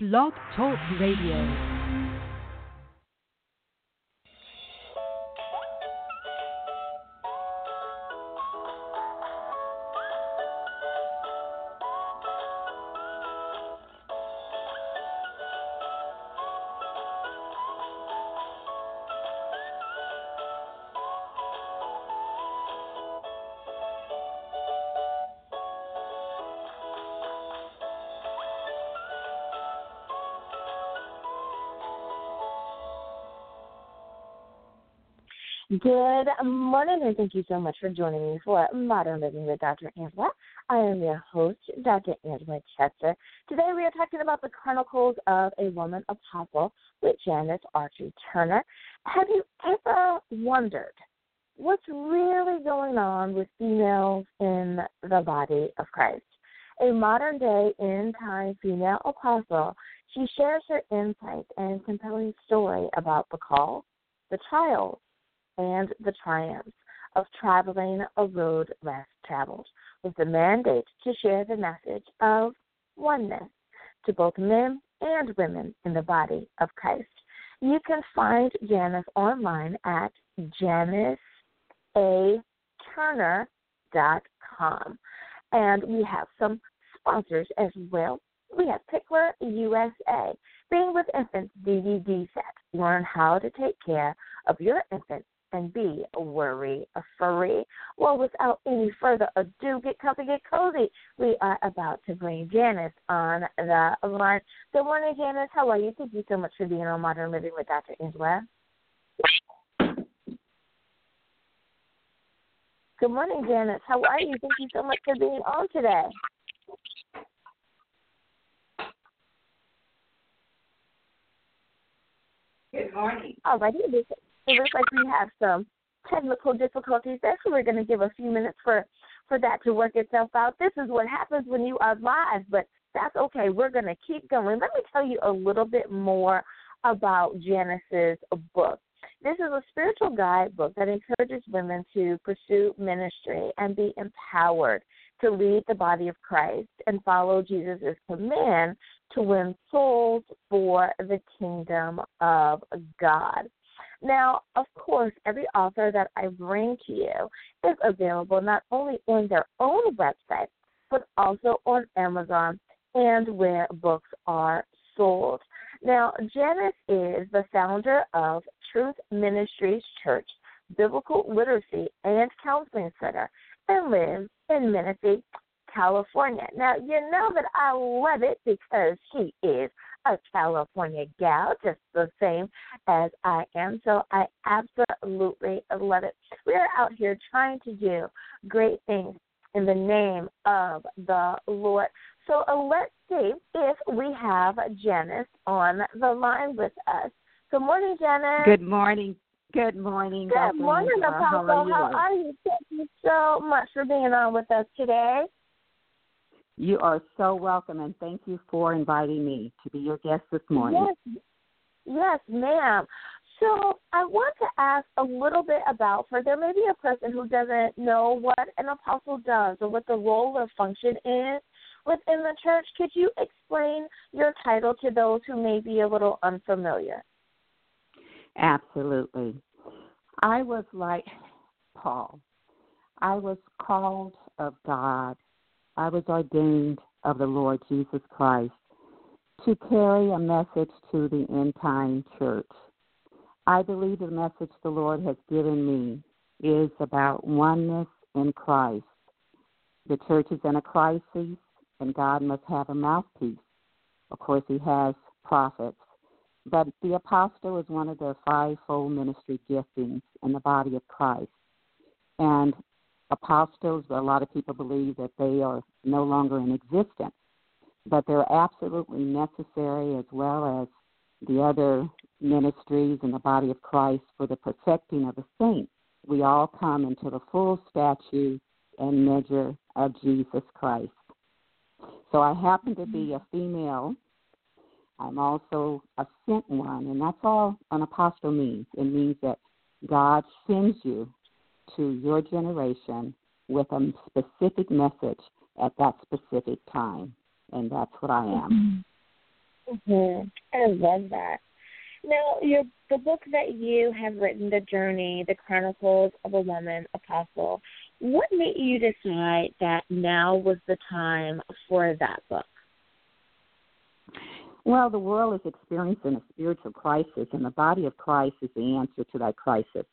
Blog Talk Radio. Good morning, and thank you so much for joining me for Modern Living with Dr. Angela. I am your host, Dr. Angela Chester. Today we are talking about the Chronicles of a Woman Apostle with Janice Archie Turner. Have you ever wondered what's really going on with females in the body of Christ? A modern day end time female apostle, she shares her insights and compelling story about the call, the trials, and the triumphs of traveling a road less traveled, with the mandate to share the message of oneness to both men and women in the body of Christ. You can find Janice online at janiceaturner.com. And we have some sponsors as well. We have Pickler USA, Being with Infants DVD set. Learn how to take care of your infant and be a worry free. Well, without any further ado, get comfy, get cozy. We are about to bring Janice on the line. Good morning, Janice. How are you? Thank you so much for being on Modern Living with Dr. Angela. Good morning, Janice. How are you? Thank you so much for being on today. Good morning. All righty. It looks like we have some technical difficulties so we're going to give a few minutes for for that to work itself out. This is what happens when you are live, but that's okay. We're going to keep going. Let me tell you a little bit more about Janice's book. This is a spiritual guidebook that encourages women to pursue ministry and be empowered to lead the body of Christ and follow Jesus' command to win souls for the kingdom of God. Now, of course, every author that I bring to you is available not only on their own website, but also on Amazon and where books are sold. Now, Janice is the founder of Truth Ministries Church, Biblical Literacy and Counseling Center, and lives in Menifee, California. Now, you know that I love it because she is a California gal, just the same as I am. So I absolutely love it. We're out here trying to do great things in the name of the Lord. So uh, let's see if we have Janice on the line with us. Good morning, Janice. Good morning. Good morning. Good Dr. morning, Apostle. How are, you? How are you? Thank you so much for being on with us today. You are so welcome, and thank you for inviting me to be your guest this morning. Yes, yes, ma'am. So I want to ask a little bit about, for there may be a person who doesn't know what an apostle does or what the role or function is within the church. Could you explain your title to those who may be a little unfamiliar? Absolutely. I was like Paul. I was called of God I was ordained of the Lord Jesus Christ to carry a message to the end time church. I believe the message the Lord has given me is about oneness in Christ. The church is in a crisis, and God must have a mouthpiece. Of course, He has prophets, but the apostle is one of the fivefold ministry giftings in the body of Christ. And apostles, a lot of people believe that they are no longer in existence, but they're absolutely necessary as well as the other ministries in the body of Christ for the perfecting of the saints. We all come into the full stature and measure of Jesus Christ. So I happen to be a female. I'm also a sent one, and that's all an apostle means. It means that God sends you to your generation with a specific message at that specific time. And that's what I am. Mm-hmm. I love that. Now, your the book that you have written, The Journey, The Chronicles of a Woman Apostle, what made you decide that now was the time for that book? Well, the world is experiencing a spiritual crisis, and the body of Christ is the answer to that crisis.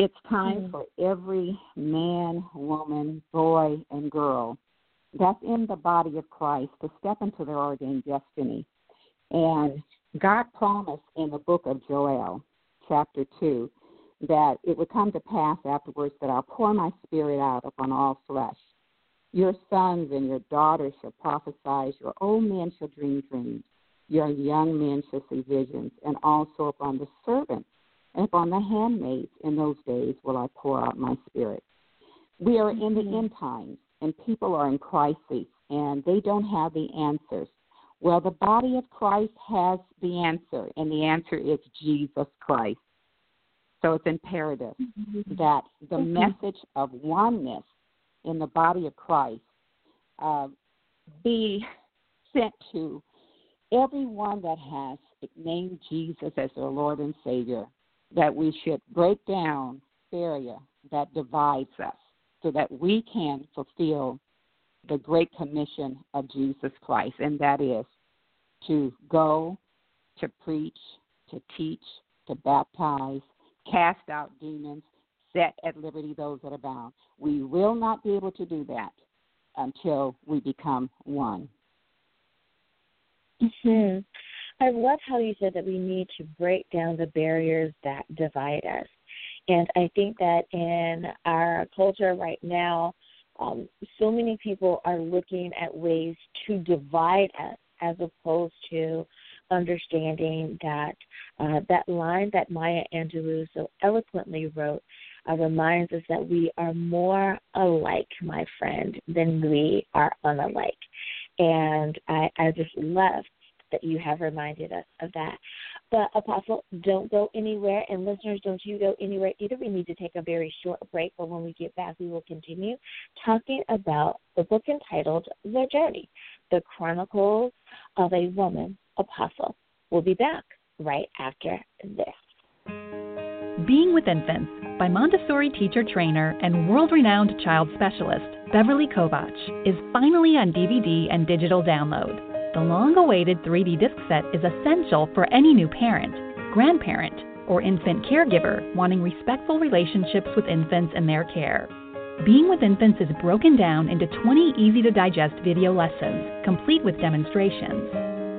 It's time mm-hmm. for every man, woman, boy, and girl that's in the body of Christ to step into their ordained destiny. And God promised in the book of Joel, chapter 2, that it would come to pass afterwards that I'll pour my spirit out upon all flesh. Your sons and your daughters shall prophesy, your old men shall dream dreams, your young men shall see visions, and also upon the servants and upon the handmaids in those days will I pour out my spirit. We are in the mm-hmm. end times, and people are in crisis, and they don't have the answers. Well, the body of Christ has the answer, and the answer is Jesus Christ. So it's imperative mm-hmm. that the mm-hmm. message of oneness in the body of Christ uh, be sent to everyone that has named Jesus as their Lord and Savior, that we should break down barrier that divides us so that we can fulfill the great commission of Jesus Christ, and that is to go, to preach, to teach, to baptize, cast out demons, set at liberty those that are bound. We will not be able to do that until we become one. hmm I love how you said that we need to break down the barriers that divide us. And I think that in our culture right now, um, so many people are looking at ways to divide us as opposed to understanding that uh, that line that Maya Angelou so eloquently wrote uh, reminds us that we are more alike, my friend, than we are unalike. And I, I just love that you have reminded us of that. But Apostle, don't go anywhere, and listeners, don't you go anywhere either. We need to take a very short break, but when we get back, we will continue talking about the book entitled The Journey, The Chronicles of a Woman Apostle. We'll be back right after this. Being with Infants by Montessori teacher trainer and world renowned child specialist Beverly Kovach is finally on DVD and digital download. The long awaited 3D disc set is essential for any new parent, grandparent, or infant caregiver wanting respectful relationships with infants and their care. Being with Infants is broken down into 20 easy to digest video lessons, complete with demonstrations.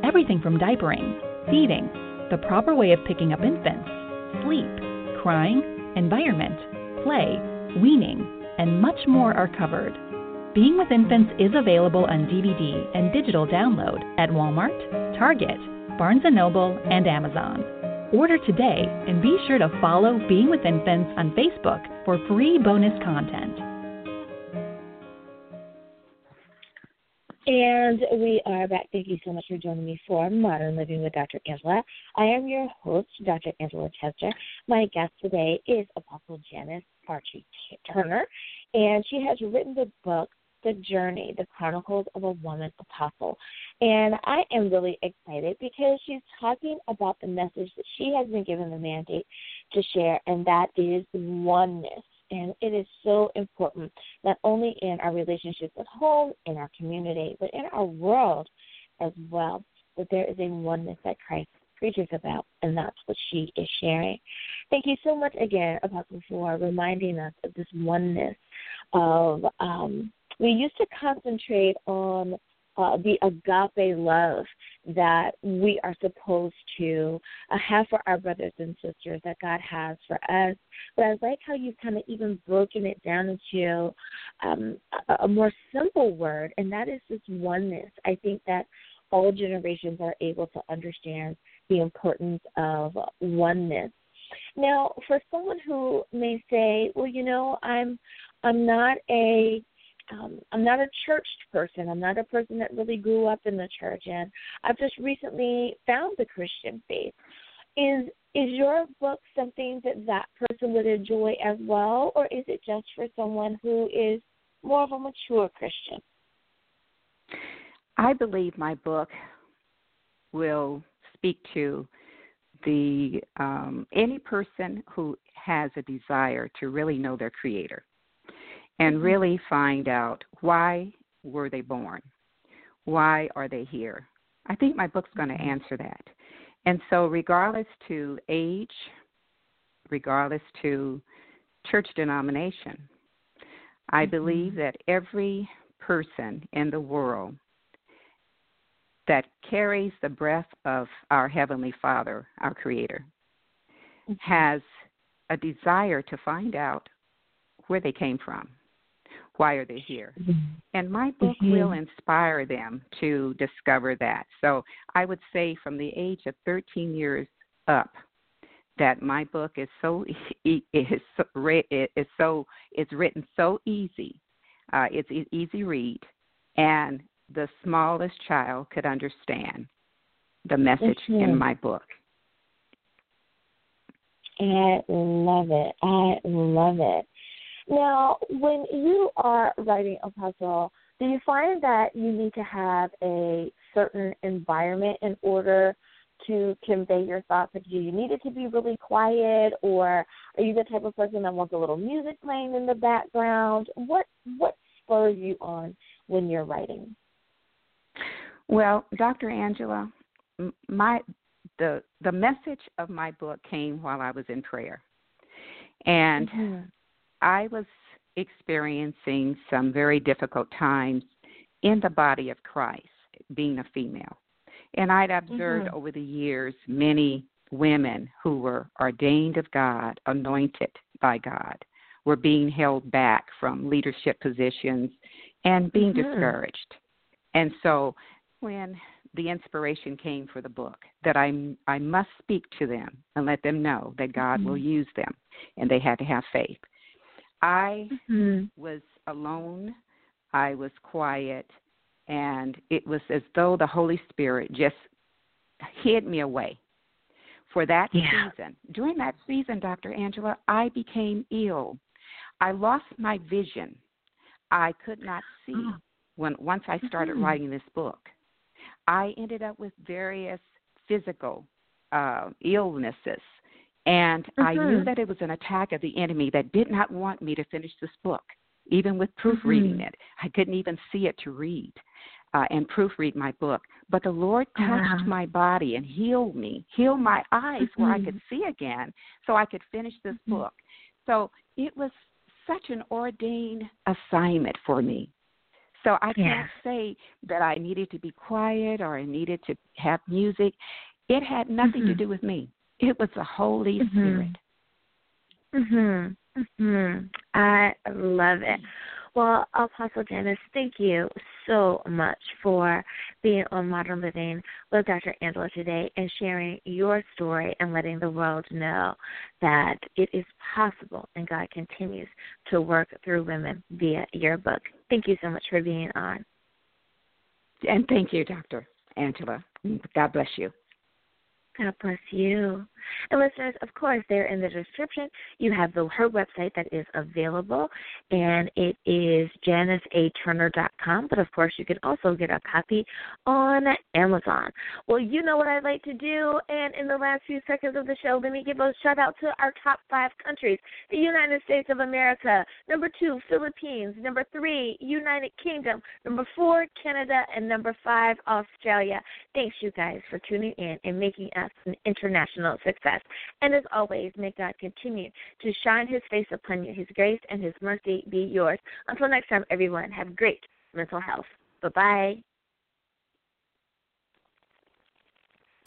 Everything from diapering, feeding, the proper way of picking up infants, sleep, crying, environment, play, weaning, and much more are covered. Being with Infants is available on DVD and digital download at Walmart, Target, Barnes & Noble, and Amazon. Order today and be sure to follow Being with Infants on Facebook for free bonus content. And we are back. Thank you so much for joining me for Modern Living with Dr. Angela. I am your host, Dr. Angela Chester. My guest today is Apostle Janice Archie Turner, and she has written the book the journey, the chronicles of a woman apostle. And I am really excited because she's talking about the message that she has been given the mandate to share, and that is oneness. And it is so important, not only in our relationships at home, in our community, but in our world as well, that there is a oneness that Christ preaches about, and that's what she is sharing. Thank you so much again, Apostle, for reminding us of this oneness of um, we used to concentrate on uh, the agape love that we are supposed to uh, have for our brothers and sisters that God has for us. But I like how you've kind of even broken it down into um, a, a more simple word, and that is this oneness. I think that all generations are able to understand the importance of oneness. Now, for someone who may say, "Well, you know, I'm I'm not a um, I'm not a church person. I'm not a person that really grew up in the church, and I've just recently found the Christian faith. Is is your book something that that person would enjoy as well, or is it just for someone who is more of a mature Christian? I believe my book will speak to the um, any person who has a desire to really know their creator and mm-hmm. really find out why were they born why are they here i think my book's going to mm-hmm. answer that and so regardless to age regardless to church denomination i mm-hmm. believe that every person in the world that carries the breath of our Heavenly Father, our Creator, mm-hmm. has a desire to find out where they came from. Why are they here? Mm-hmm. And my book mm-hmm. will inspire them to discover that. So I would say from the age of 13 years up, that my book is so is so, it's so it's written so easy. Uh, it's easy read, and the smallest child could understand the message mm-hmm. in my book. I love it. I love it. Now, when you are writing a puzzle, do you find that you need to have a certain environment in order to convey your thoughts? Like, do you need it to be really quiet, or are you the type of person that wants a little music playing in the background? What what spurs you on when you're writing? Well, Dr. Angela, my the the message of my book came while I was in prayer. And mm-hmm. I was experiencing some very difficult times in the body of Christ, being a female. And I'd observed mm-hmm. over the years many women who were ordained of God, anointed by God, were being held back from leadership positions and being mm-hmm. discouraged. And so when the inspiration came for the book that I I must speak to them and let them know that God mm-hmm. will use them and they had to have faith. I mm-hmm. was alone, I was quiet, and it was as though the Holy Spirit just hid me away for that yeah. season. During that season, Dr. Angela, I became ill. I lost my vision. I could not see oh. when once I started mm-hmm. writing this book. I ended up with various physical uh, illnesses. And mm-hmm. I knew mm-hmm. that it was an attack of the enemy that did not want me to finish this book, even with proofreading mm-hmm. it. I couldn't even see it to read uh, and proofread my book. But the Lord touched uh-huh. my body and healed me, healed my eyes mm-hmm. where I could mm-hmm. see again so I could finish this mm-hmm. book. So it was such an ordained assignment for me so I can't say that I needed to be quiet or I needed to have music. It had nothing to do with me. It was the Holy mm-hmm. Spirit. Mhm. Mhm. I love it. Well, Apostle Janice, thank you so much for being on Modern Living with Dr. Angela today and sharing your story and letting the world know that it is possible and God continues to work through women via your book. Thank you so much for being on. And thank you, Dr. Angela. God bless you. God bless you. And listeners, of course, there in the description, you have the her website that is available, and it is janiceaturner.com. But of course, you can also get a copy on Amazon. Well, you know what I'd like to do, and in the last few seconds of the show, let me give a shout out to our top five countries: the United States of America, number two, Philippines, number three, United Kingdom, number four, Canada, and number five, Australia. Thanks, you guys, for tuning in and making us an international success. And as always, may God continue to shine his face upon you, his grace and his mercy be yours. Until next time, everyone, have great mental health. Bye bye.